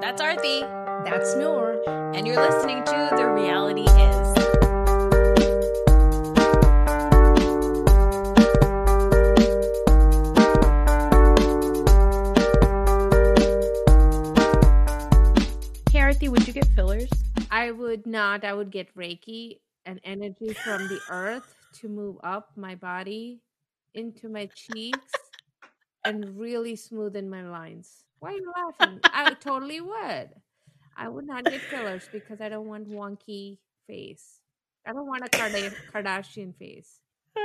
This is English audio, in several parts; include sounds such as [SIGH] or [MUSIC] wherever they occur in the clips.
That's Arthi. That's Noor. And you're listening to The Reality Is. Hey, Arthi, would you get fillers? I would not. I would get Reiki and energy from the earth to move up my body into my cheeks and really smoothen my lines. Why are you laughing? I totally would. I would not get fillers because I don't want wonky face. I don't want a Kardashian face. [LAUGHS]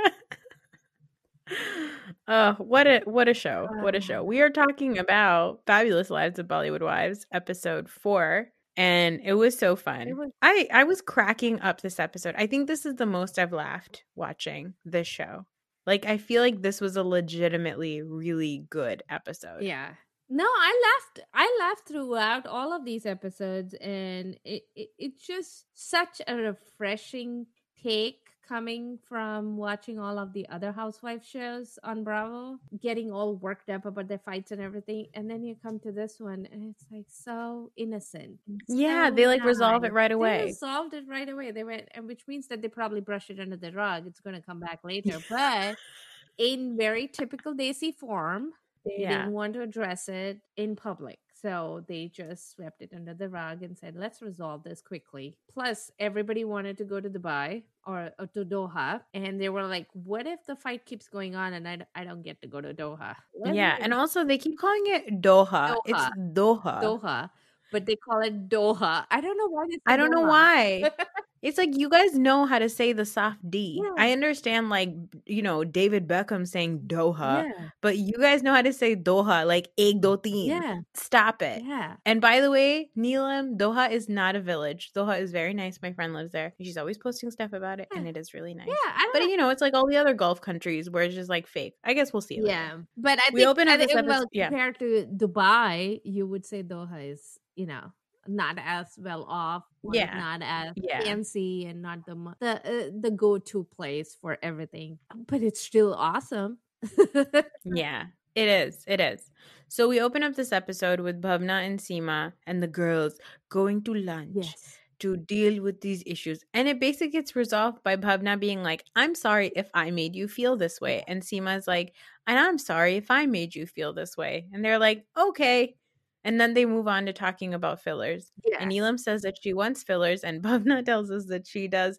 Uh, what a what a show! What a show! We are talking about Fabulous Lives of Bollywood Wives, episode four, and it was so fun. Was- I I was cracking up this episode. I think this is the most I've laughed watching this show. Like I feel like this was a legitimately really good episode. Yeah. No, I laughed. I laughed throughout all of these episodes, and it, it it's just such a refreshing take coming from watching all of the other housewife shows on Bravo, getting all worked up about their fights and everything, and then you come to this one, and it's like so innocent. Yeah, so they, like, resolve it nice. right They away. resolved it right away. They went, and which means that they probably brushed it under the rug. It's going to come back later, but [LAUGHS] in very typical desi form, they Yeah. didn't want to address it in public. So they just swept it under the rug and said, let's resolve this quickly. Plus, everybody wanted to go to Dubai or, or to Doha. And they were like, what if the fight keeps going on and I, I don't get to go to Doha? Let Yeah, and also they keep calling it Doha. It's Doha. Doha. But they call it Doha. I don't know why I don't know why. [LAUGHS] It's like you guys know how to say the soft D. I Yeah. understand like you know David Beckham saying Doha, yeah. but you guys know how to say Doha like egg. Yeah. Stop it. Yeah. And by the way, Neelam, Doha is not a village. Doha is very nice. My friend lives there. She's always posting stuff about it, and it is really nice. Yeah. I don't But know. you know, it's like all the other Gulf countries where it's just like fake. I guess we'll see. later. Yeah, but I We think, open I think, well, yeah. compared to Dubai, you would say Doha is, you know, not as well off, or Yeah. not as Yeah. fancy, and not the the uh, the go to place for everything. But it's still awesome. [LAUGHS] Yeah, it is. It is. So we open up this episode with Bhavna and Seema and the girls going to lunch yes. to deal with these issues. And it basically gets resolved by Bhavna being like, I'm sorry if I made you feel this way. And Seema's like, and I'm sorry if I made you feel this way. And they're like, okay. And then they move on to talking about fillers. Yeah. And Elam says that she wants fillers, and [LAUGHS] Bhavna tells us that she does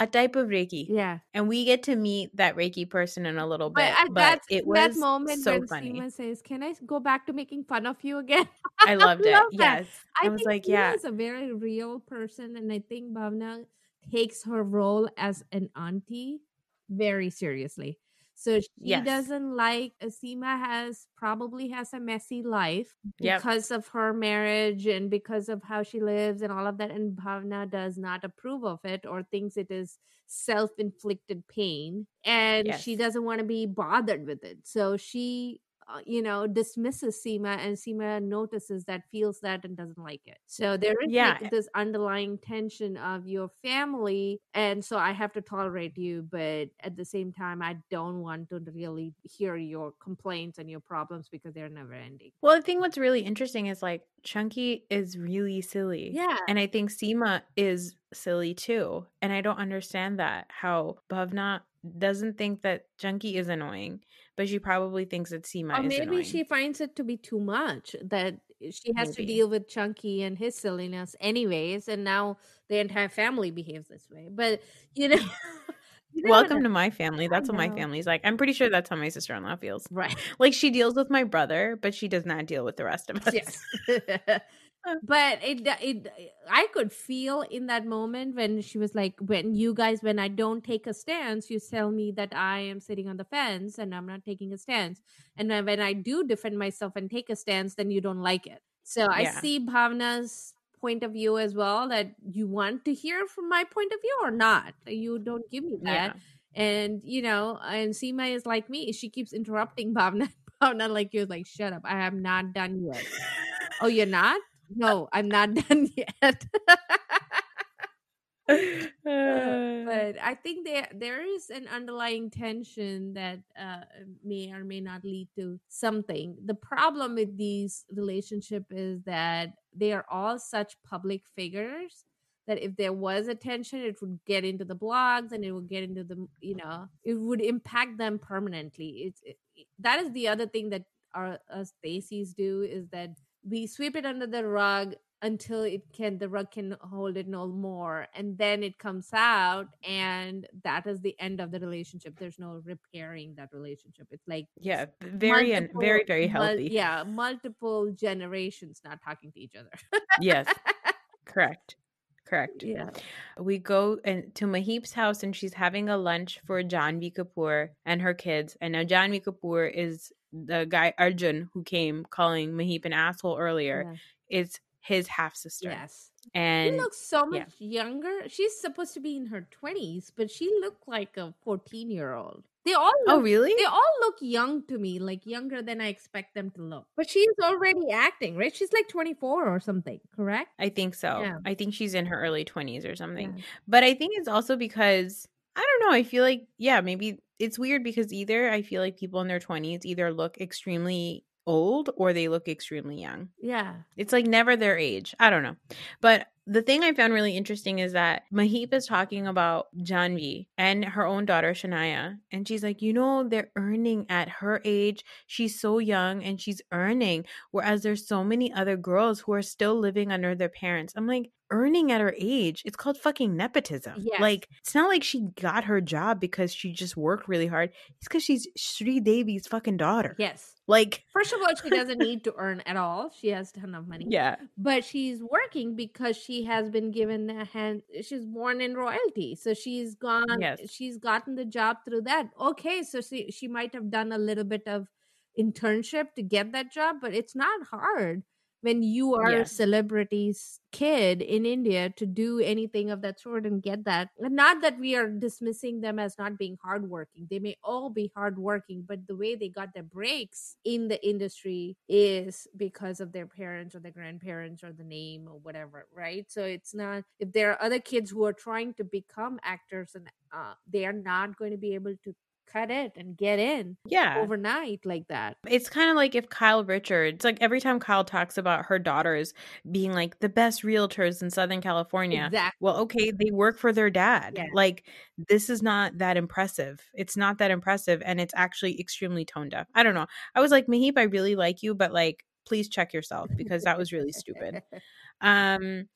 a type of Reiki. yeah. And we get to meet that Reiki person in a little But bit. But, that, it that moment so when funny. Seema says, "Can I go back to making fun of you again?" [LAUGHS] I loved it. love. Yes. I, I was like, Seema yeah. is a very real person, and I think Bhavna takes her role as an auntie very seriously. So she Yes. doesn't like uh, Asima has probably has a messy life Yep. because of her marriage and because of how she lives and all of that. And Bhavna does not approve of it or thinks it is self inflicted pain. And she doesn't want to be bothered with it. So she, uh, you know, dismisses Seema and Seema notices that, feels that, and doesn't like it. So there is Yeah. like this underlying tension of your family. And so I have to tolerate you. But at the same time, I don't want to really hear your complaints and your problems because they're never ending. Well, I think what's really interesting is like Chunky is really silly. Yeah. And I think Seema is silly too. And I don't understand that how Bhavna doesn't think that Chunky is annoying, but she probably thinks that Seema or is maybe annoying. she finds it to be too much that she has to deal with Chunky and his silliness anyways, and now the entire family behaves this way. But you know, [LAUGHS] you Welcome know. to my family. That's what my family's like. I'm pretty sure that's how my sister in law feels. right. Like she deals with my brother, but she does not deal with the rest of us. Yes. [LAUGHS] but it it I could feel in that moment when she was like, when you guys, when I don't take a stance, you tell me that I am sitting on the fence and I'm not taking a stance. And when I do defend myself and take a stance, then you don't like it. So I Yeah. see Bhavna's point of view as well that you want to hear from my point of view or not. You don't give me that. Yeah. And you know, and Seema is like me. She keeps interrupting [LAUGHS] Bhavna. Bhavna like you're like, shut up. I am not done yet. oh, you're not? No, I'm not [LAUGHS] done yet. [LAUGHS] Uh, but I think there there is an underlying tension that uh, may or may not lead to something. The problem with these relationship is that they are all such public figures that if there was a tension, it would get into the blogs and it would get into the you know it would impact them permanently. It's it, that is the other thing that our us Desis do is that we sweep it under the rug until it can the rug can hold it no more and then it comes out and that is the end of the relationship there's no repairing that relationship it's like yeah, very and very very mul- healthy. yeah multiple generations not talking to each other Yes, [LAUGHS] correct. Correct. yeah We go and to Mahip's house and she's having a lunch for Janhvi Kapoor and her kids. And now Janhvi Kapoor is the guy Arjun who came calling Mahip an asshole earlier. Is his half sister. yes And she looks so yeah. much younger she's supposed to be in her 20s but she looked like a 14 year old they all oh really? they all look young to me, like younger than I expect them to look. But she's already acting, right? She's like 24 or something, correct? I think so. Yeah. I think she's in her early 20s or something. Yeah. But I think it's also because I don't know. I feel like yeah, maybe it's weird because either I feel like people in their 20s either look extremely old or they look extremely young. Yeah. It's like never their age. I don't know. But the thing I found really interesting is that Mahip is talking about Janhvi and her own daughter Shanaya. And she's like, you know, they're earning at her age. She's so young and she's earning. Whereas there's so many other girls who are still living under their parents. I'm like, earning at her age. It's called fucking nepotism. Yes. Like, it's not like she got her job because she just worked really hard. It's because she's Sri Devi's fucking daughter. Yes. Like, First of all, she doesn't [LAUGHS] need to earn at all. She has a ton of money. yeah. But she's working because she has been given a hand. She's born in royalty, so she's gone. Yes. She's gotten the job through that. Okay, so she she might have done a little bit of internship to get that job, but it's not hard when you are Yeah. a celebrity's kid in India to do anything of that sort and get that. And not that we are dismissing them as not being hardworking. They may all be hardworking, but the way they got their breaks in the industry is because of their parents or their grandparents or the name or whatever, right? So it's not if there are other kids who are trying to become actors and uh, they are not going to be able to cut it and get in Yeah. overnight like that. It's kind of like if Kyle Richards, like every time Kyle talks about her daughters being like the best realtors in Southern California. Exactly. Well, okay, they work for their dad. Yeah. Like this is not that impressive. It's not that impressive and it's actually extremely tone deaf. I don't know. I was like, Mahip, I really like you, but like please check yourself because that was really stupid. [LAUGHS] Um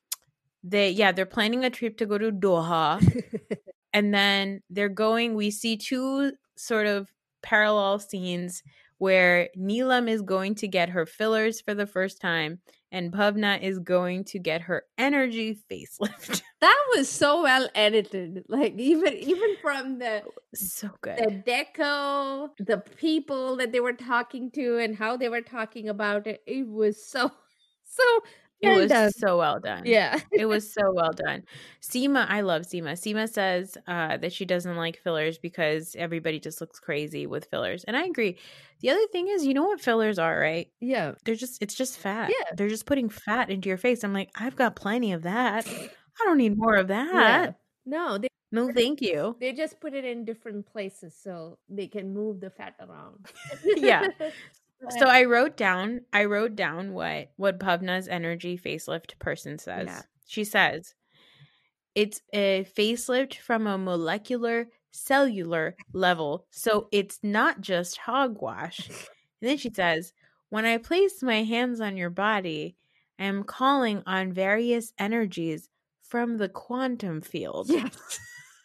they yeah, they're planning a trip to go to Doha [LAUGHS] and then they're going we see two sort of parallel scenes where Neelam is going to get her fillers for the first time and Bhavna is going to get her energy facelift. [LAUGHS] that was so well edited. Like even even from the so good. the deco, the people that they were talking to, and how they were talking about it, it was so [LAUGHS] so. It was done. so well done. yeah. [LAUGHS] it was so well done. Seema, I love Seema. Seema says uh, that she doesn't like fillers because everybody just looks crazy with fillers. And I agree. The other thing is, you know what fillers are, right? Yeah. They're just, it's just fat. Yeah. They're just putting fat into your face. I'm like, I've got plenty of that. I don't need more of that. Yeah. No, they No, thank you. they just put it in different places so they can move the fat around. [LAUGHS] Yeah. [LAUGHS] So I wrote down, I wrote down what what Bhavna's energy facelift person says. Yeah. She says, it's a facelift from a molecular cellular level, so it's not just hogwash. And then she says, when I place my hands on your body, I am calling on various energies from the quantum field. yes.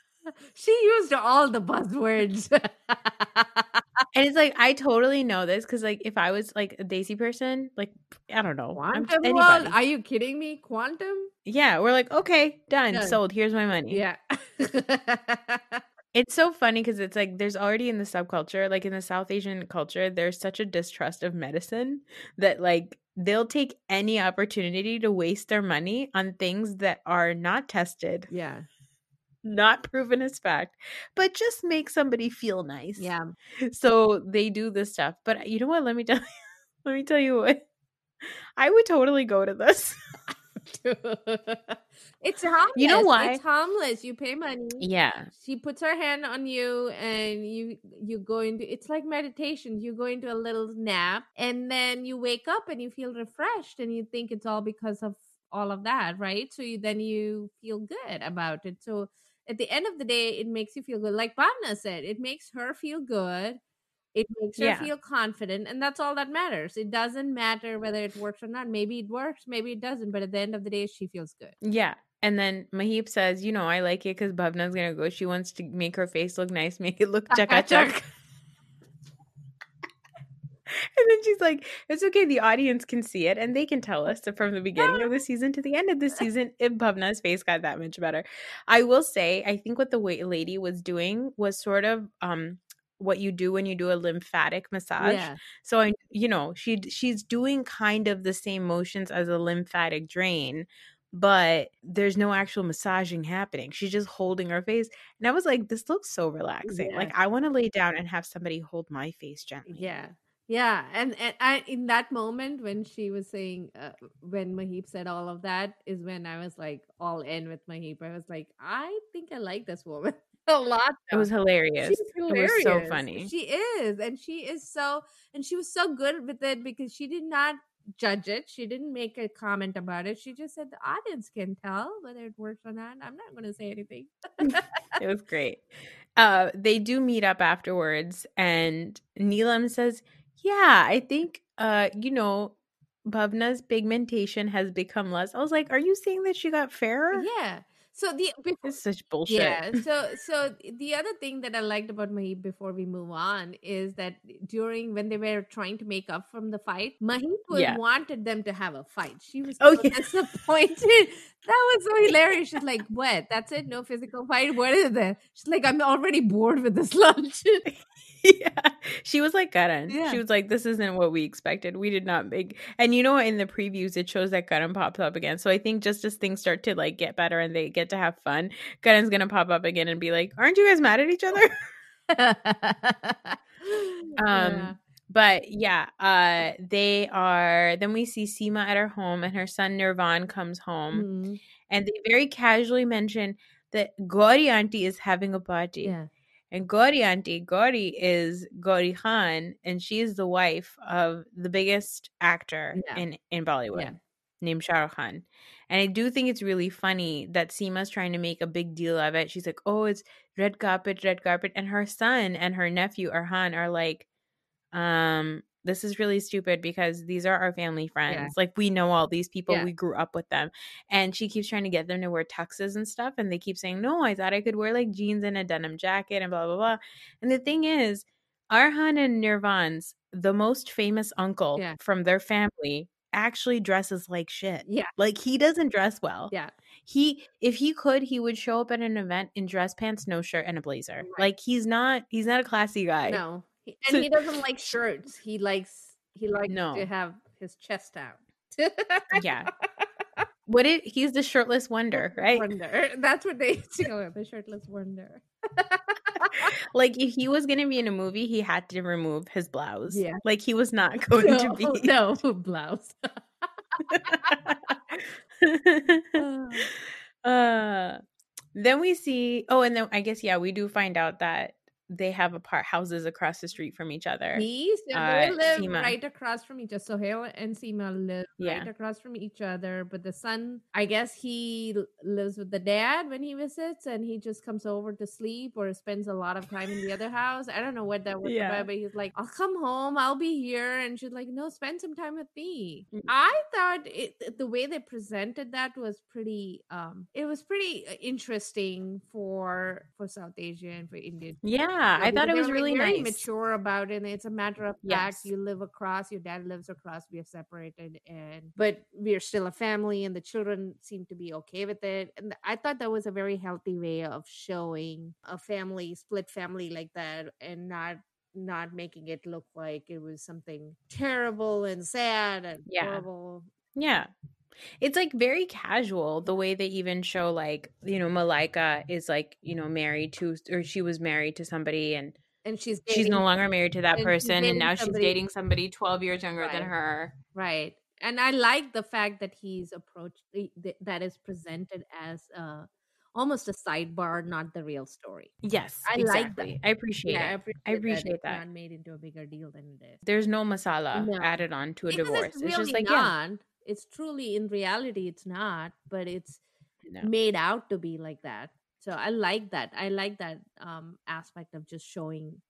[LAUGHS] she used all the buzzwords. [LAUGHS] And it's like I totally know this because like if I was like a desi person, like I don't know, Quantum world? Are you kidding me? Quantum? Yeah, we're like, okay, done, Done. sold. Here's my money. Yeah. [LAUGHS] It's so funny because it's like there's already in the subculture, like in the South Asian culture, there's such a distrust of medicine that like they'll take any opportunity to waste their money on things that are not tested, Yeah. Not proven as fact, but just make somebody feel nice. Yeah. [LAUGHS] So they do this stuff. But uh, you know what? Let me tell you, [LAUGHS] let me tell you what. I would totally go to this. [LAUGHS] it's harmless. You know why? It's harmless. You pay money. Yeah. She puts her hand on you and you you go into it's like meditation. You go into a little nap and then you wake up and you feel refreshed and you think it's all because of all of that, right? So you then you feel good about it. So at the end of the day, it makes you feel good. Like Bhavna said, it makes her feel good. It makes her Yeah. feel confident, and that's all that matters. It doesn't matter whether it works or not. Maybe it works, maybe it doesn't, but at the end of the day, she feels good. Yeah. And then Mahip says, you know, I like it because Bhavna's gonna go. She wants to make her face look nice, [LAUGHS] make it look [LAUGHS] chaka chak. And then she's like, it's okay, the audience can see it and they can tell us from the beginning of [GASPS] the season to the end of the [LAUGHS] season if Bhavna's face got that much better. I will say, I think what the lady was doing was sort of um what you do when you do a lymphatic massage. Yeah, So I, you know, she she's doing kind of the same motions as a lymphatic drain, but there's no actual massaging happening. She's just holding her face, and I was like, this looks so relaxing. Like I want to lay down and have somebody hold my face gently. yeah, yeah. And and I in that moment when she was saying uh, when Mahip said all of that is when I was like all in with Mahip. I was like, I think I like this woman [LAUGHS] a lot. It was hilarious. She's It was so funny. She is, and she is so, and she was so good with it because she did not judge it. She didn't make a comment about it. She just said the audience can tell whether it works or not. I'm not going to say anything. [LAUGHS] it was great. Uh, they do meet up afterwards, and Neelam says, "Yeah, I think, uh, you know, Bhavna's pigmentation has become less." I was like, "Are you saying that she got fairer?" yeah. So the before, It's such bullshit. Yeah. So so the other thing that I liked about Mahip before we move on is that during when they were trying to make up from the fight, Mahip was, Yeah. wanted them to have a fight. She was Oh, so yeah. disappointed. [LAUGHS] That was so hilarious. She's like, "What? That's it? No physical fight? What is it?" She's like, "I'm already bored with this [LAUGHS] lunch." [LAUGHS] yeah. She was like Karan. Yeah. She was like, this isn't what we expected. We did not make and you know in the previews it shows that Karan pops up again. So I think just as things start to like get better and they get to have fun, Karan's gonna pop up again and be like, Aren't you guys mad at each other? [LAUGHS] Yeah. But yeah, uh they are then we see Seema at her home and her son Nirvan comes home Mhm. and they very casually mention that Gauri auntie is having a party. Yeah. And Gauri auntie, Gauri is Gauri Khan, and she is the wife of the biggest actor Yeah. in in Bollywood, Yeah. named Shah Rukh Khan. And I do think it's really funny that Seema's trying to make a big deal of it. She's like, "Oh, it's red carpet, red carpet," and her son and her nephew Arhan are like, "Um, this is really stupid because these are our family friends. Like we know all these people, Yeah. we grew up with them." And she keeps trying to get them to wear tuxes and stuff, and they keep saying, "No, I thought I could wear like jeans and a denim jacket and blah blah blah." And the thing is, Arhan and Nirvan's the most famous uncle Yeah. from their family actually dresses like shit. Yeah. Like he doesn't dress well. Yeah. He if he could, he would show up at an event in dress pants, no shirt, and a blazer. Right. Like he's not he's not a classy guy. No. And he doesn't like shirts. He likes he likes No. to have his chest out. Yeah. [LAUGHS] What it he's the shirtless wonder, right? Wonder. That's what they [LAUGHS] do. The shirtless wonder. [LAUGHS] Like if he was gonna be in a movie, he had to remove his blouse. Yeah. Like he was not going no, to be no blouse. uh then we see oh and then i guess yeah we do find out that they have apart houses across the street from each other they Uh, live Seema. right across from each other. Sohail and Seema live Yeah. right across from each other. But the son, I guess he lives with the dad when he visits, and he just comes over to sleep or spends a lot of time in the other [LAUGHS] house. I don't know what that was Yeah. about, but he's like, "I'll come home. I'll be here," and she's like, "No, spend some time with me." Mm. I thought it the way they presented that was pretty. Um, it was pretty uh, interesting for for South Asia and for Indian yeah yeah, i thought it was really very nice mature about it. And it's a matter of fact. Yes. You live across, your dad lives across, we are separated, and but we are still a family, and the children seem to be okay with it. And I thought that was a very healthy way of showing a family, split family like that, and not not making it look like it was something terrible and sad and Yeah. horrible. Yeah. It's like very casual the way they even show like, you know, Malaika is like, you know, married to or she was married to somebody and And she's she's no longer married to that and person and dating now she's dating somebody 12 years younger than her. right. And I like the fact that he's approached th- th- that is presented as uh almost a sidebar, not the real story. Yes, I like that. I appreciate yeah, I it. appreciate, I appreciate that. that. Not made into a bigger deal than it is. There's no masala No. added on to a Because divorce. It's, It's, just like, yeah, not. It's truly in reality, it's not, but it's no. made out to be like that. So I like that. I like that um aspect of just showing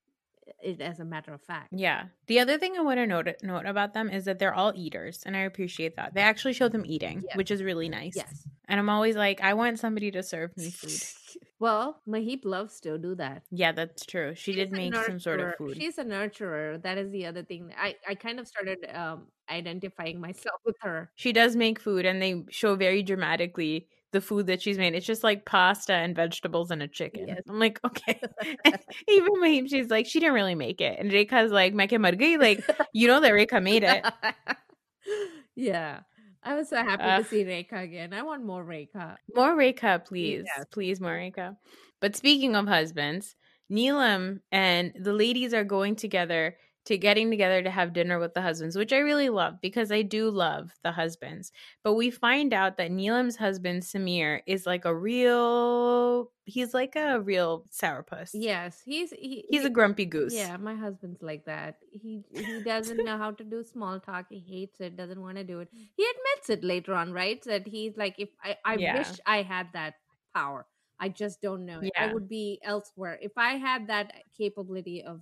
it as a matter of fact. Yeah. The other thing I want to note note about them is that they're all eaters, and I appreciate that. They actually show them eating, which is really nice. Yes. And I'm always like, I want somebody to serve me food. [LAUGHS] well, Mahip loves to do that. Yeah, that's true. She did She's a make some sort of food. She's a nurturer. That is the other thing. I I kind of started um identifying myself with her. She does make food, and they show very dramatically the food that she's made. It's just like pasta and vegetables and a chicken. Yes. I'm like, okay. [LAUGHS] [LAUGHS] Even Mahim, she's like, she didn't really make it. And Rekha's like, Meke mar gayi. Like, you know that Rekha made it. [LAUGHS] yeah. I was so happy Uh, to see Rekha again. I want more Rekha. More Rekha, please. Yes. Please, more Rekha. But speaking of husbands, Neelam and the ladies are going together to getting together to have dinner with the husbands, which I really love because I do love the husbands. But we find out that Neelam's husband, Samir, is like a real, he's like a real sourpuss. Yes, he's he, He's he- a grumpy goose. Yeah, my husband's like that. He he [LAUGHS] doesn't know how to do small talk. He hates it. Doesn't want to do it. He admits it later on, right? That he's like, if I I Yeah. wish I had that power. I just don't know. it. I would be elsewhere if I had that capability of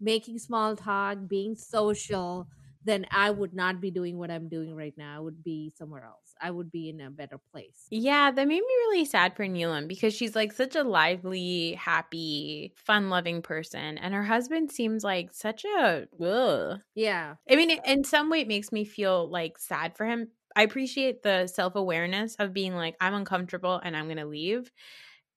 making small talk, being social. Then I would not be doing what I'm doing right now. I would be somewhere else. I would be in a better place. Yeah, that made me really sad for Neelam because she's like such a lively, happy, fun loving person. And her husband seems like such a. Ugh. Yeah, I mean, in some way, it makes me feel like sad for him. I appreciate the self awareness of being like, I'm uncomfortable and I'm going to leave.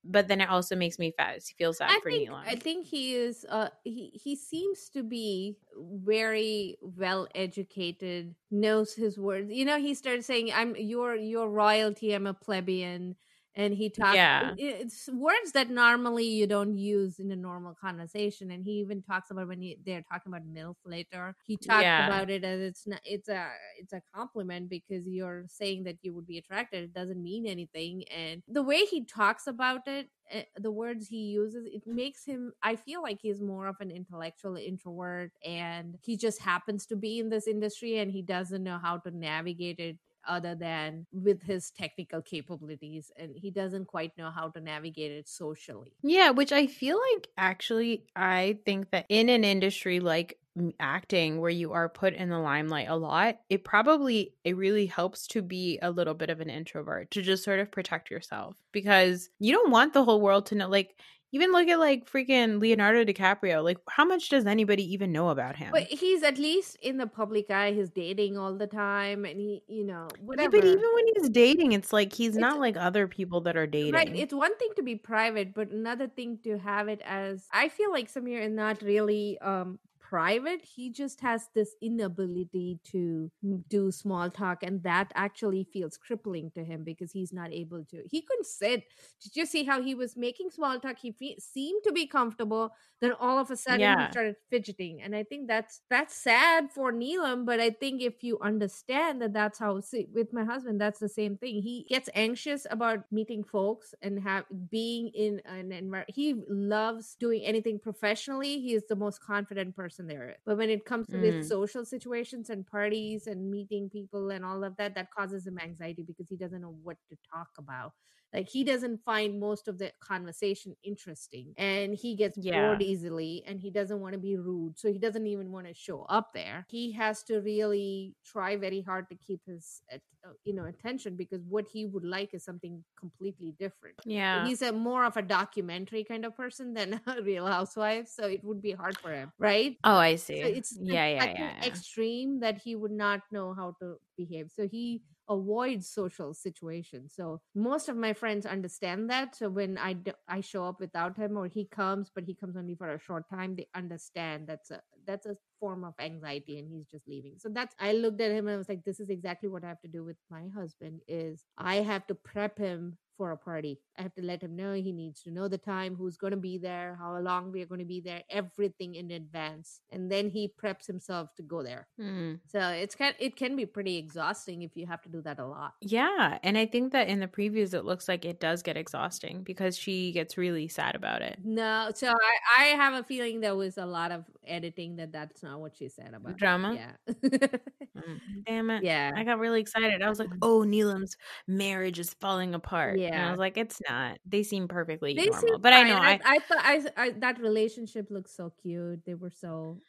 But then it also makes me feel sad I for think Neelam. I think he is uh he he seems to be very well educated, knows his words. You know, he started saying, I'm your your royalty, I'm a plebeian. And he talks Yeah. it's words that normally you don't use in a normal conversation. And he even talks about when he, they're talking about MILF later. He talks Yeah. about it as it's not it's a it's a compliment because you're saying that you would be attracted. It doesn't mean anything. And the way he talks about it, eh, the words he uses, it makes him. I feel like he's more of an intellectual introvert, and he just happens to be in this industry, and he doesn't know how to navigate it other than with his technical capabilities and he doesn't quite know how to navigate it socially Yeah, which I feel like actually, I think that in an industry like acting where you are put in the limelight a lot, it probably it really helps to be a little bit of an introvert to just sort of protect yourself because you don't want the whole world to know. Like even look at like freaking Leonardo DiCaprio. Like how much does anybody even know about him? but he's at least in the public eye he's dating all the time and he you know Yeah, whatever but even when he's dating, it's like he's It's- not like other people that are dating. Right. It's one thing to be private, but another thing to have it as I feel like Samir is not really um private. He just has this inability to do small talk, and that actually feels crippling to him because he's not able to. He couldn't sit. Did you see how he was making small talk? He fe- seemed to be comfortable. Then all of a sudden Yeah. he started fidgeting, and I think that's that's sad for Neelam. But I think if you understand that that's how see, with my husband, that's the same thing. He gets anxious about meeting folks and have being in an environment. He loves doing anything professionally. He is the most confident person there is. But when it comes to Mm. social situations and parties and meeting people and all of that, that causes him anxiety because he doesn't know what to talk about. Like he doesn't find most of the conversation interesting and he gets Yeah. bored easily and he doesn't want to be rude. So he doesn't even want to show up there. He has to really try very hard to keep his Uh, you know attention because what he would like is something completely different. yeah. He's a more of a documentary kind of person than [LAUGHS] a real housewife, so it would be hard for him, right? Oh, I see. So it's yeah, yeah, yeah. yeah. extreme that he would not know how to behave. So he avoids social situations. So most of my friends understand that. So when I d- I show up without him or he comes, but he comes only for a short time, they understand that's a that's a form of anxiety and he's just leaving. So that's I looked at him and I was like, this is exactly what I have to do with my husband is I have to prep him for a party. I have to let him know he needs to know the time, who's going to be there, how long we are going to be there, everything in advance, and then he preps himself to go there. Hmm. So it's kind it can be pretty exhausting if you have to do that a lot. Yeah, and I think that in the previews it looks like it does get exhausting because she gets really sad about it. No, so I I have a feeling there was a lot of editing that that's not what she said about it. Drama? Yeah, [LAUGHS] Mm, Damn it. yeah, I got really excited. I was like, "Oh, Neelam's marriage is falling apart." And I was like, "It's not. They seem perfectly they normal." seem But I know I, I I thought I, I that relationship looked so cute. They were so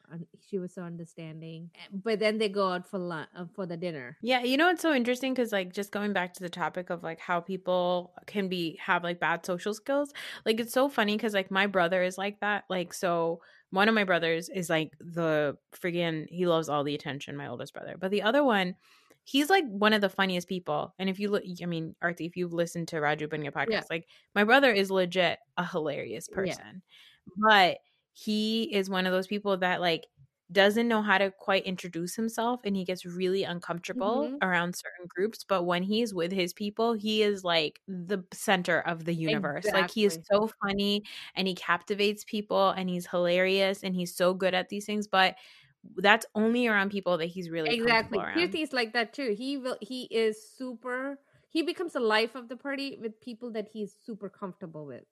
she was so understanding. Eh, But then they go out for lunch uh, for the dinner. Yeah, you know it's so interesting because like just going back to the topic of like how people can be have like bad social skills. Like it's so funny because like my brother is like that. Like so one of my brothers is like the friggin' he loves all the attention, my oldest brother. But the other one, he's like one of the funniest people. And if you look I mean, Arti, if you've listened to Raju Bunya podcast, Yeah. like my brother is legit a hilarious Yeah. person. But he is one of those people that like doesn't know how to quite introduce himself and he gets really uncomfortable Mhm. around certain groups but when he's with his people he is like the center of the universe like he is so funny and he captivates people and he's hilarious and he's so good at these things but that's only around people that he's really exactly. Kirti is like that too. He will. He is super. He becomes the life of the party with people that he's super comfortable with.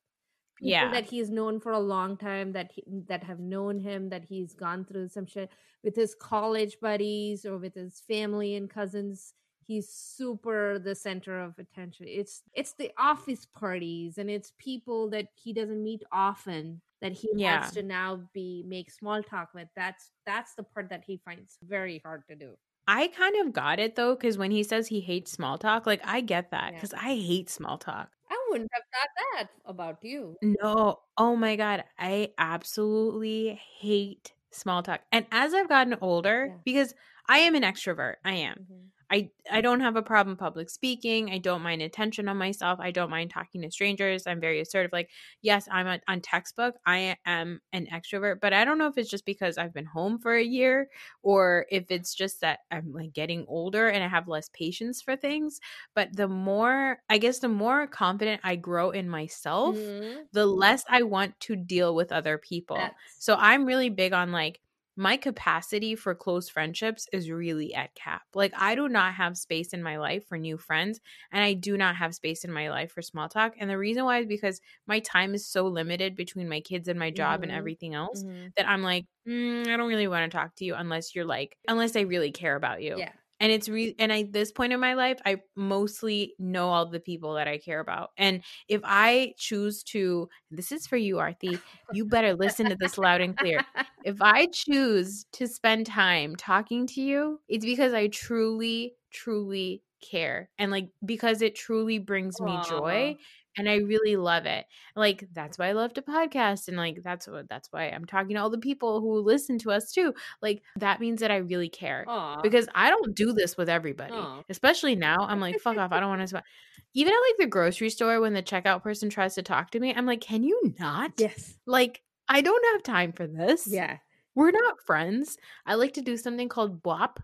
People Yeah. that he's known for a long time. That he, that have known him. That he's gone through some shit with his college buddies or with his family and cousins. He's super the center of attention. It's it's the office parties and it's people that he doesn't meet often that he Yeah. wants to now be make small talk with. That's that's the part that he finds very hard to do. i kind of got it though because when he says he hates small talk like i get that Yeah. because i hate small talk I wouldn't have thought that about you. No. Oh my God. I absolutely hate small talk. And as I've gotten older, Yeah. because I am an extrovert, I am. Mhm. I I don't have a problem public speaking. I don't mind attention on myself. I don't mind talking to strangers. I'm very assertive. Like, yes, I'm on, on textbook. I am an extrovert, but I don't know if it's just because I've been home for a year or if it's just that I'm like getting older and I have less patience for things. But the more, I guess, the more confident I grow in myself, Mhm. the less I want to deal with other people. That's- So I'm really big on like my capacity for close friendships is really at cap. Like I do not have space in my life for new friends and I do not have space in my life for small talk. And the reason why is because my time is so limited between my kids and my job and Mhm. everything else Mhm. that I'm like, mm, I don't really want to talk to you unless you're like unless I really care about you Yeah. and it's re and at this point in my life i mostly know all the people that i care about and if i choose to this is for you arthi you better listen to this loud and clear [LAUGHS] if i choose to spend time talking to you it's because i truly truly care and like because it truly brings me joy and i really love it like that's why i love to podcast and like that's what that's why i'm talking to all the people who listen to us too like that means that i really care Aw. because I don't do this with everybody. Aw. Especially now, I'm like, fuck off. I don't want to. [LAUGHS] Even at like the grocery store, when the checkout person tries to talk to me, I'm like, can you not? yes. Like, I don't have time for this. Yeah. We're not friends. I like to do something called BWAP,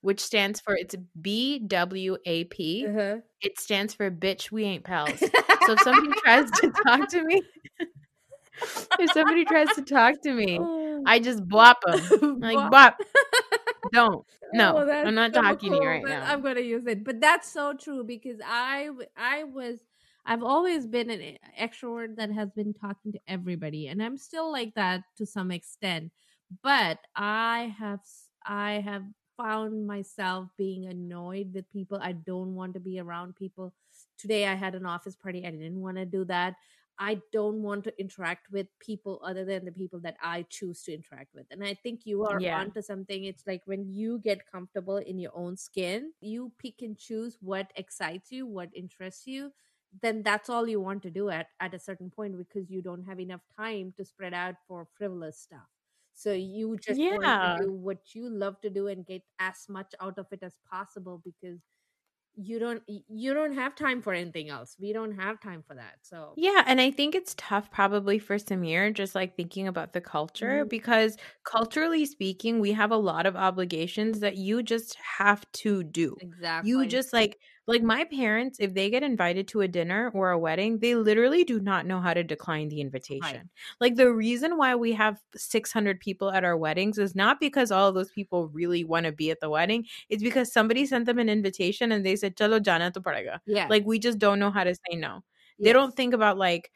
which stands for it's B W A P. uh-huh. It stands for bitch, we ain't pals. So if somebody [LAUGHS] tries to talk to me, [LAUGHS] if somebody tries to talk to me, Oh. I just bwap them. [LAUGHS] Like, Bwap. Don't. No, Oh, I'm not so talking to you right but now. I'm gonna use it, but that's so true because I I was I've always been an extrovert that has been talking to everybody, and I'm still like that to some extent. But I have I have found myself being annoyed with people. I don't want to be around people. Today I had an office party. I didn't want to do that. I don't want to interact with people other than the people that I choose to interact with. And I think you are Yeah. onto something. It's like when you get comfortable in your own skin, you pick and choose what excites you, what interests you. Then that's all you want to do at, at a certain point because you don't have enough time to spread out for frivolous stuff. So you just Yeah. want to do what you love to do and get as much out of it as possible because you don't you don't have time for anything else. We don't have time for that. So Yeah, and I think it's tough probably for Samir just like thinking about the culture Mhm. because culturally speaking, we have a lot of obligations that you just have to do. exactly. You just like like my parents if they get invited to a dinner or a wedding, they literally do not know how to decline the invitation. Like the reason why we have 600 people at our weddings is not because all of those people really want to be at the wedding. It's because somebody sent them an invitation and they said chalo jana to padega. yeah. Like we just don't know how to say no they don't think about like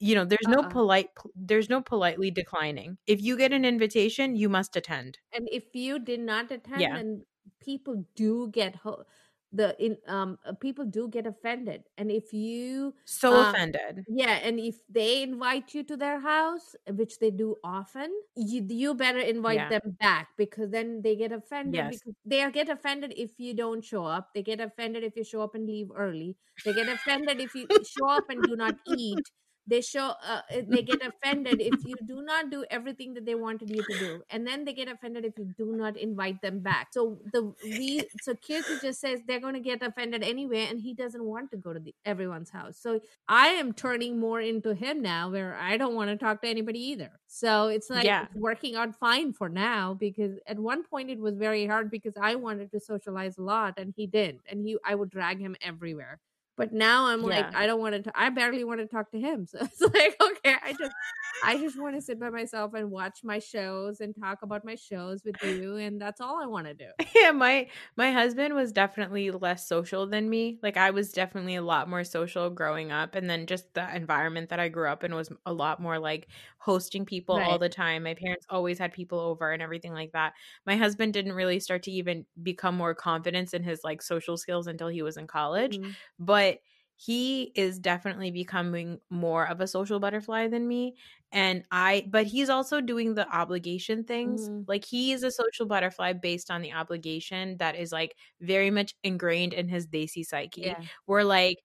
you know there's no Uh-uh. polite there's no politely declining if you get an invitation you must attend and if you did not attend Yeah. then people do get ho- the in um uh, people do get offended and if you so Um, offended yeah and if they invite you to their house which they do often you you better invite Yeah. them back because then they get offended Yes. because they get offended if you don't show up they get offended if you show up and leave early they get offended if you show up and do not eat they show uh, they get [LAUGHS] offended if you do not do everything that they wanted you to do and then they get offended if you do not invite them back. So the we so kirti just says they're going to get offended anyway and he doesn't want to go to the, everyone's house. So i am turning more into him now where i don't want to talk to anybody either. So it's like Yeah. working out fine for now because at one point it was very hard because i wanted to socialize a lot and he didn't and he i would drag him everywhere but now I'm like, Yeah. I don't want to. I barely want to talk to him. [LAUGHS] So it's like, okay, I just, I just want to sit by myself and watch my shows and talk about my shows with you, and that's all I want to do. [LAUGHS] yeah my my husband was definitely less social than me like i was definitely a lot more social growing up and then just the environment that i grew up in was a lot more like hosting people all the time my parents always had people over and everything like that my husband didn't really start to even become more confident in his like social skills until he was in college Mhm. but he is definitely becoming more of a social butterfly than me and i but he's also doing the obligation things Mhm. like he is a social butterfly based on the obligation that is like very much ingrained in his desi psyche Yeah. we're like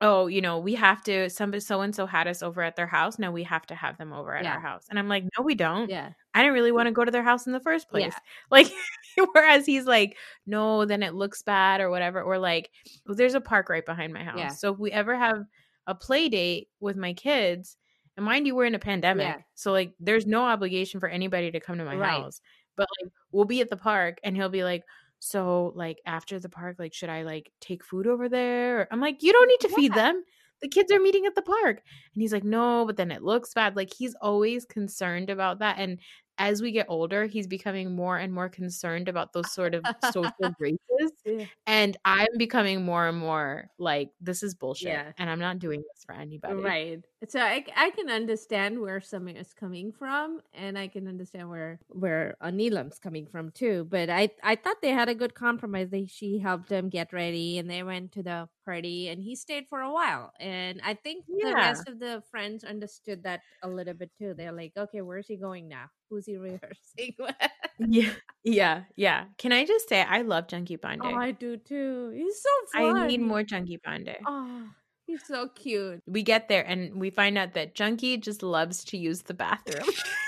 oh you know we have to somebody so and so had us over at their house now we have to have them over at Yeah. our house and i'm like no we don't Yeah. I didn't really want to go to their house in the first Yeah. place. [LAUGHS] Like, [LAUGHS] whereas he's like, no, then it looks bad or whatever. Or like, "Well, there's a park right behind my house. Yeah. So if we ever have a play date with my kids, and mind you, we're in a pandemic. Yeah. So like, there's no obligation for anybody to come to my Right. house. But like, we'll be at the park and he'll be like, so like after the park, like, should I like take food over there? I'm like, you don't need to feed them. The kids are meeting at the park. And he's like, no, but then it looks bad. Like he's always concerned about that. And as we get older, he's becoming more and more concerned about those sort of social [LAUGHS] graces. Yeah. And I'm becoming more and more like, this is bullshit. Yeah. And I'm not doing this for anybody. Right. So I, I can understand where Samir is coming from, and I can understand where where Anilam's coming from too. But I I thought they had a good compromise. They she helped him get ready, and they went to the party, and he stayed for a while. And I think the rest of the friends understood that a little bit too. They're like, okay, where's he going now? Who's he [LAUGHS] rehearsing with? Yeah. Yeah. Yeah. Can I just say, I love Chunky Panday. oh, I do too. He's so fun. I need more Chunky Panday. Oh, he's so cute. we get there and we find out that Chunky just loves to use the bathroom. [LAUGHS]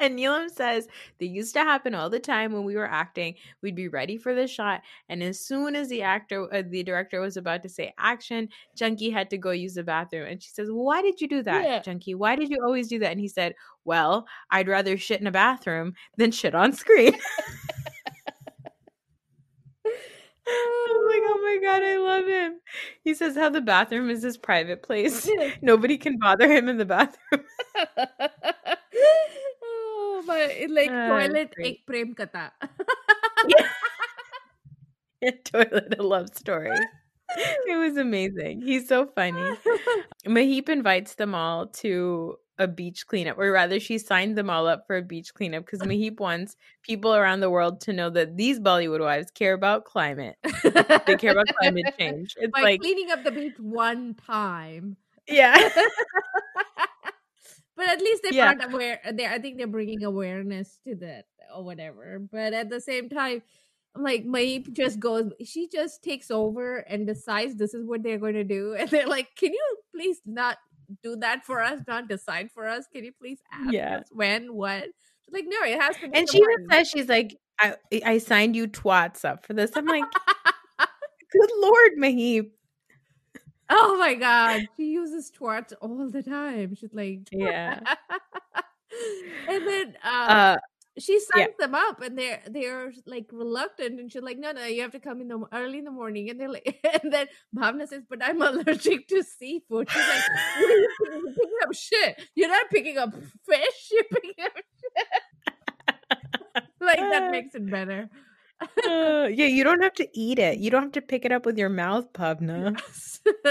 and Neelam says they used to happen all the time when we were acting. We'd be ready for the shot, and as soon as the actor, uh, the director was about to say action, Chunky had to go use the bathroom. And she says, "Why did you do that, Yeah. Chunky? Why did you always do that?" And he said, "Well, I'd rather shit in a bathroom than shit on screen." [LAUGHS] I'm like, oh my god, I love him. He says how the bathroom is his private place. [LAUGHS] Nobody can bother him in the bathroom. [LAUGHS] but it, like Ah, toilet great. ek prem katha. [LAUGHS] [LAUGHS] Toilet a love story. It was amazing. He's so funny. Mahip invites them all to a beach cleanup, or rather, she signed them all up for a beach cleanup because [LAUGHS] Mahip wants people around the world to know that these Bollywood wives care about climate. They care about climate change. It's By like, cleaning up the beach one time. yeah. But at least they Yeah. brought aware. Uh, they, I think they're bringing awareness to that or whatever. But at the same time, like Mahip just goes. She just takes over and decides this is what they're going to do, [LAUGHS] and they're like, "Can you please not do that for us? Not decide for us? Can you please ask Yeah. us when, what?" She's like, "No, it has to." be And she even says, she's like, I, I signed you twats up for this. I'm like, [LAUGHS] Good Lord, Mahip. Oh my god, she uses twerks all the time. She's like, Yeah. and then uh, Uh, she yeah. signs them up, and they're they're like reluctant, and she's like, no, no, you have to come in the early in the morning, and they're like, [LAUGHS] and then Bhavna says, but I'm [LAUGHS] allergic to seafood. She's like, what are you picking, You're picking up shit? You're not picking up [LAUGHS] fish. You're picking up shit. like that makes it better. Uh, yeah, you don't have to eat it. You don't have to pick it up with your mouth, [LAUGHS] Bhavna. [LAUGHS]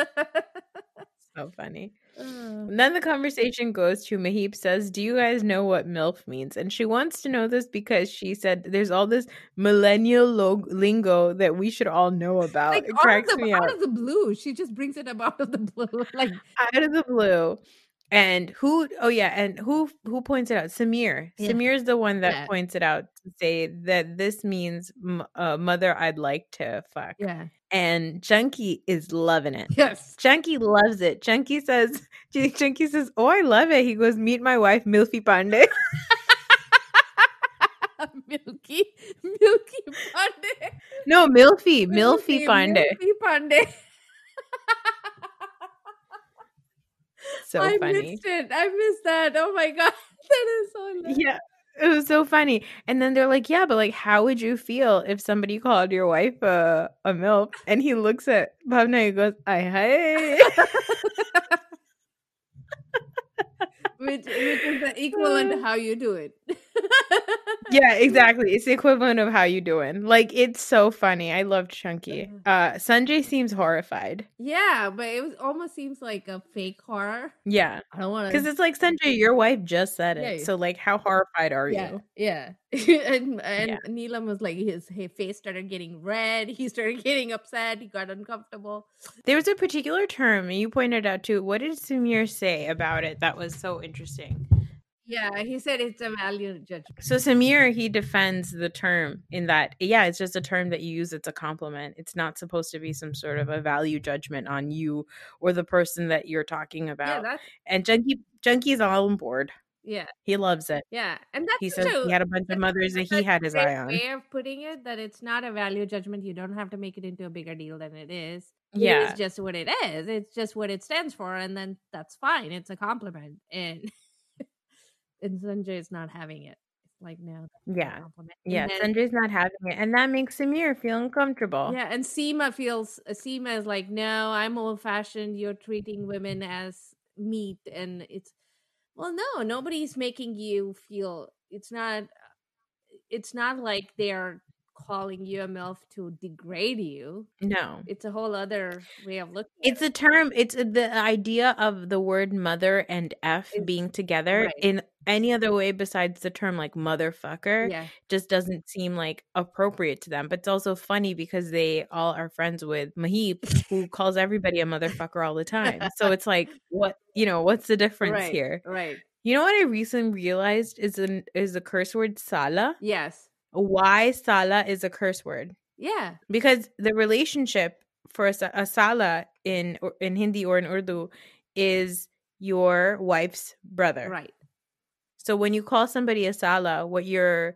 So funny. Uh, then the conversation goes to Mahip says, Do you guys know what MILF means? And she wants to know this because she said there's all this millennial log- lingo that we should all know [LAUGHS] about. like it out of, cracks the, me out up of the blue, she just brings it up out of the blue. Like out of the blue. And who oh yeah, and who who points it out? Samir. Yeah. Samir is the one that Yeah. points it out to say that this means uh, mother I'd like to fuck. yeah, And Chunky is loving it. yes, Chunky loves it. Chunky says, [LAUGHS] Chunky says, "Oh, I love it." He goes, "Meet my wife, Milfy Panday." [LAUGHS] Milky, Milky Panday. no, Milfy, Milfy Panday. Milky Panday. So I funny. missed it. I missed that. Oh my [LAUGHS] god, that is so. hilarious. Yeah, it was so funny. And then they're like, "Yeah, but like, how would you feel if somebody called your wife uh, a a milf?" And he looks at Bhavna and goes, "I hey." [LAUGHS] which, which is the [LAUGHS] equivalent to uh. how you do it. Yeah, exactly. It's the equivalent of how you doing. Like, it's so funny. I love Chunky. Uh, Sanjay seems horrified. Yeah, but it was almost seems like a fake horror. Yeah, I don't want to because it's like Sanjay, your wife just said it. Yeah. So like, how horrified are yeah, you? yeah. and [LAUGHS] and Yeah. Neelam was like his, his face started getting red. He started [LAUGHS] getting upset. He got uncomfortable. There was a particular term and you pointed out too. What did Samir say about it that was so interesting? Yeah, he said it's a value judgment. So Samir he defends the term in that yeah, it's just a term that you use. It's a compliment. It's not supposed to be some sort of a value judgment on you or the person that you're talking Yeah, about. that's and Chunky Chunky's all on board. yeah, He loves it. yeah, and that's He says true. he had a bunch of mothers that he had his eye on. Way of putting it that it's not a value judgment. You don't have to make it into a bigger deal than it is. Yeah. it's just what it is. It's just what it stands for, and then that's fine. It's a compliment, and and Sanjay is not having it. It's like no, that's not a Yeah. Yeah, then- Sanjay's not having it, and that makes Samir feel uncomfortable. Yeah, and Seema feels uh, Seema is like, no, I'm old fashioned. You're treating women as meat, and it's well, no, nobody's making you feel. It's not. It's not like they're calling you a milf to degrade you. No, It's a whole other way of looking. it's a term. It's the idea of the word mother and f Is- being together right. in any other way besides the term like motherfucker yeah, just doesn't seem like appropriate to them. But it's also funny because they all are friends with Mahip, who calls everybody a motherfucker all the time. So it's like, what you know, what's the difference right, here? right. You know what I recently realized is an is the curse word sala. Yes, Why sala is a curse word? yeah, Because the relationship for a, a sala in in Hindi or in Urdu is your wife's brother. right. So when you call somebody a sala, what you're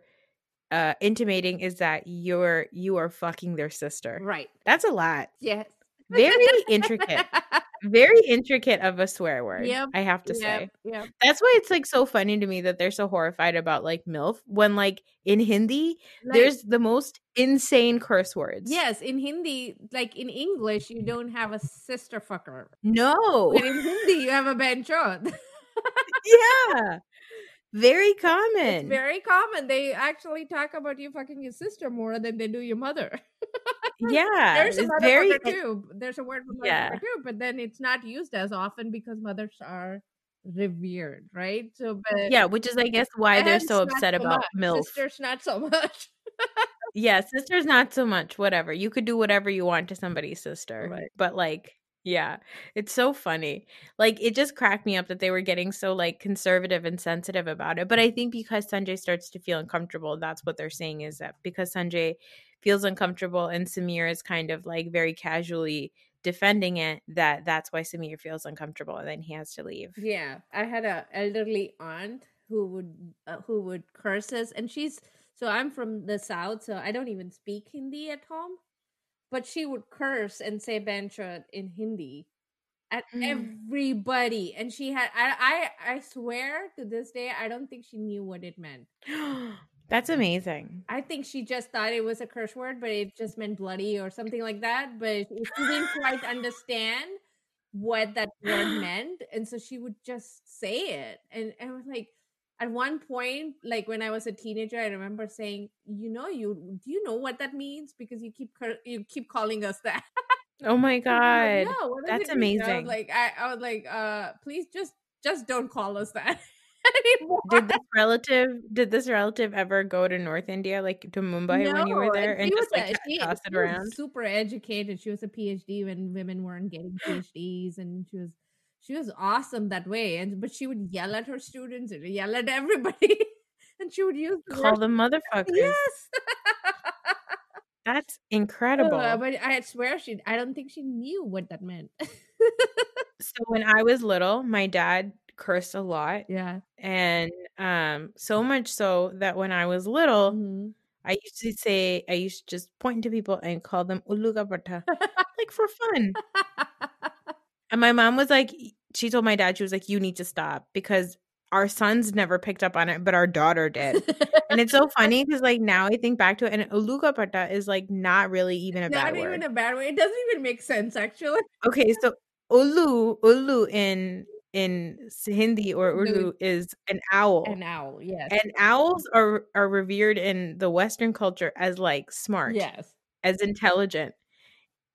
uh, intimating is that you're you are fucking their sister. Right. That's a lot. Yes. Very intricate. [LAUGHS] Very intricate of a swear word. Yep, I have to say. yep. That's why it's like so funny to me that they're so horrified about like MILF when like in Hindi Like- there's the most insane curse words. Yes, in Hindi, like in English, you don't have a sister fucker. No. But in Hindi, you have a benchot. [LAUGHS] yeah. Very It's common. very common. They actually talk about you fucking your sister more than they do your mother. [LAUGHS] yeah. There's a it's very too. There's a word for motherfucker Yeah. too, but then it's not used as often because mothers are revered, right? So, but Yeah, which is I guess why they're so upset so about much. MILF. Sisters, not so much. [LAUGHS] Yeah, sisters not so much. Whatever. You could do whatever you want to somebody's sister. Right. But like, yeah. It's so funny. Like it just cracked me up that they were getting so like conservative and sensitive about it. But I think because Sanjay starts to feel uncomfortable, that's what they're saying is that because Sanjay feels uncomfortable and Samir is kind of like very casually defending it, that that's why Samir feels uncomfortable and then he has to leave. Yeah, I had a elderly aunt who would uh, who would curse us, and she's so I'm from the south, so I don't even speak Hindi at home. But she would curse and say Benchot in Hindi at Hmm. everybody. And she had I, I I swear to this day, I don't think she knew what it meant. [GASPS] That's amazing. I think she just thought it was a curse word, but it just meant bloody or something like that. But she didn't quite understand what that word [GASPS] meant. And so she would just say it. And I was like, at one point, like when I was a teenager, I remember saying, "You know, you do you know what that means? Because you keep you keep calling us that." [LAUGHS] Oh my was like, god. no, That's mean?" I amazing. like, I, I was like, uh, please just just don't call us that [LAUGHS] anymore. Did this relative did this relative ever go to North India, like to Mumbai when you were there and she just was like a- she- toss it around? Super educated. She was a PhD when women weren't getting PhDs, and she was she was awesome that way. And but she would yell at her students and yell at everybody, [LAUGHS] and she would use the Call word- them motherfuckers. yes. [LAUGHS] That's incredible. Uh, but I swear she. I don't think she knew what that meant. so when I was little, my dad cursed a lot yeah. and um so much so that when I was little, Mhm. I used to say I used to just point to people and call them uluga like for fun. [LAUGHS] And my mom was like, she told my dad, she was like, you need to stop because our sons never picked up on it, but our daughter did. [LAUGHS] And it's so funny because like now I think back to it, and uluga pata is like not really even a Not bad even word. a bad way. It doesn't even make sense, actually. okay, so ulu ulu in in Hindi or Ulu. Urdu is an owl. An owl. Yes. and owls are are revered in the Western culture as like smart, yes. as intelligent.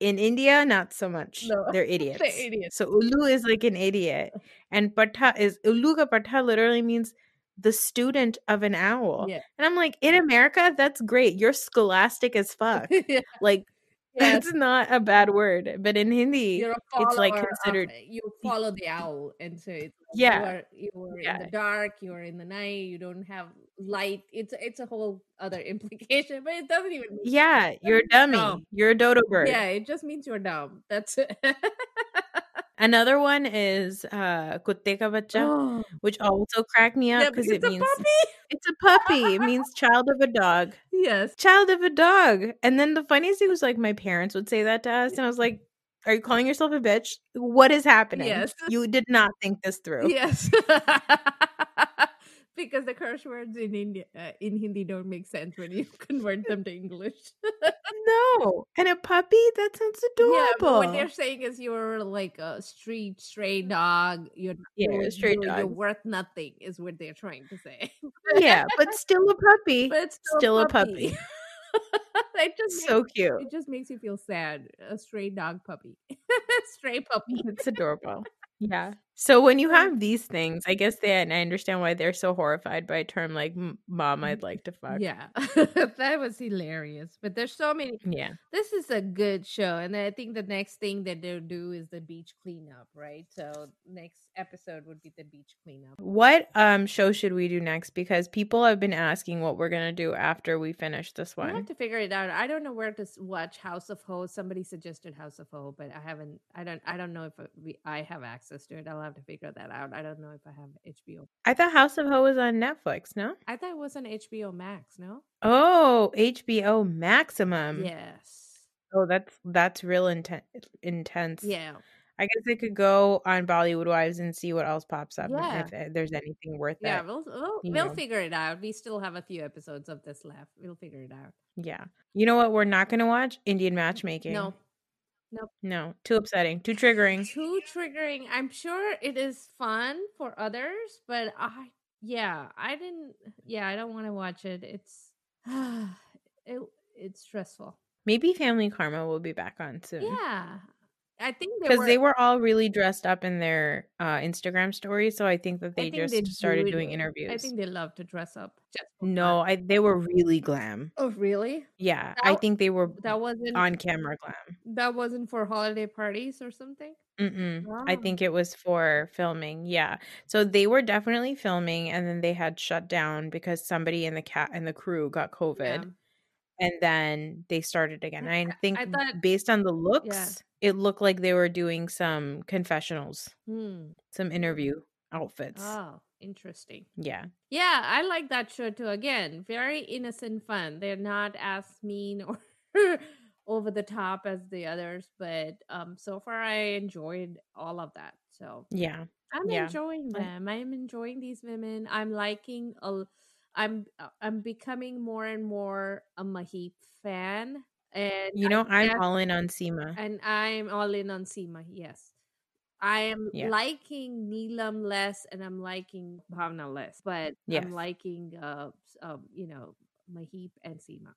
In India, not so much. No, [LAUGHS] [LAUGHS] They're idiots. idiots. So ulu is like an idiot, [LAUGHS] and pata is uluga pata literally means the student of an owl. Yeah. And I'm like, in America, that's great. You're scholastic as fuck. yeah. like Yes. that's not a bad word, but in Hindi, it's like follower of- considered you follow the owl, and so it's like Yeah. you are, you are in the dark, you are in the night, you don't have light. It's it's a whole other [LAUGHS] implication, but it doesn't even. yeah, sense. you're a dummy. dumb. You're a dodo bird. Yeah, it just means you're dumb. That's it. Another one is uh kutte ka bacha. oh, [GASPS] which also cracked me up yeah, because because it a means puppy. it's a puppy. It means child of a dog. Yes. Child of a dog. And then the funniest thing was like my parents would say that to us, and I was like, "Are you calling yourself a bitch? What is happening? Yes. You did not think this through." Yes. [LAUGHS] because the curse words in India uh, in Hindi don't make sense when you [LAUGHS] convert them to English. No, and a puppy that sounds adorable. Yeah, but what they're saying is you're like a street stray dog. You're Yeah, you're, a stray you're, you're worth nothing, is what they're trying to say. yeah, but [LAUGHS] still a puppy. but it's still, still a a puppy. puppy. [LAUGHS] it just so makes, cute. it just makes you feel sad. A stray dog puppy, stray puppy. It's adorable. Yeah. So when you have these things, I guess they and I understand why they're so horrified by a term like "mom." I'd like to fuck. Yeah, [LAUGHS] that was hilarious. But there's so many. Yeah. This is a good show, and I think the next thing that they'll do is the beach cleanup, right? So next episode would be the beach cleanup. What um show should we do next? Because people have been asking what we're gonna do after we finish this one. I have to figure it out. I don't know where to watch House of Ho. Somebody suggested House of Ho, but I haven't. I don't. I don't know if uh, we. I have access to it. I'll have to figure that out. I don't know if I have HBO. I thought House of Ho was on Netflix. No. I thought it was on HBO Max. No. Oh, HBO Maximum. yes. Oh, that's that's real inten- intense. Yeah. I guess I could go on Bollywood Wives and see what else pops up. Yeah. If there's anything worth Yeah. it. We'll we'll, we'll know. figure it out. We still have a few episodes of this left. We'll figure it out. Yeah. You know what? We're not gonna watch Indian matchmaking. No. No. No, too upsetting. Too triggering. too triggering. I'm sure it is fun for others, but I yeah, I didn't yeah, I don't want to watch it. It's [SIGHS] it it's stressful. Maybe Family Karma will be back on soon. Yeah. I think they because were, they were all really dressed up in their uh, Instagram stories. So I think that they think just they started do doing interviews. I think they love to dress up. Just no. I they were really glam. Oh, really? Yeah, I think they were That wasn't on camera glam. that wasn't for holiday parties or something? Mm-mm. I think it was for filming. Yeah, so they were definitely filming, and then they had shut down because somebody in the cat and the crew got COVID, Yeah. And then they started again. I- think I thought- based on the looks, it looked like they were doing some confessionals, Hmm. some interview outfits. Oh, interesting. Yeah. Yeah, I like that show too. Again, very innocent fun. They're not as mean or [LAUGHS] over the top as the others, but um so far I enjoyed all of that. So Yeah. I'm Yeah. enjoying them. I'm enjoying these women. I'm liking a I'm uh, I'm becoming more and more a Mahip fan. And You I know, I'm all in on Seema. and I'm all in on Seema. Yes, I am Yeah. liking Neelam less, and I'm liking Bhavna less, but Yes. I'm liking uh, um, you know, Mahip and Seema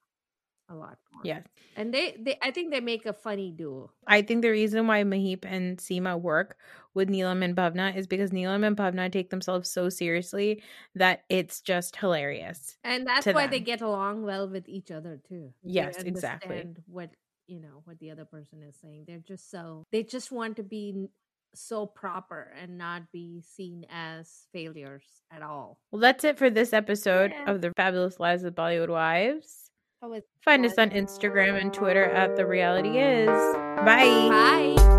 a lot more. Yes. and they they I think they make a funny duo. I think the reason why Mahip and Seema work with Neelam and Bhavna is because Neelam and Bhavna take themselves so seriously that it's just hilarious. And that's why they get along well with each other too. Yes, exactly. What you know, what the other person is saying. They're just so they just want to be so proper and not be seen as failures at all. Well, that's it for this episode Yeah. of the Fabulous Lives of Bollywood Wives. Find us on Instagram and Twitter at The Reality Is. Bye. Bye.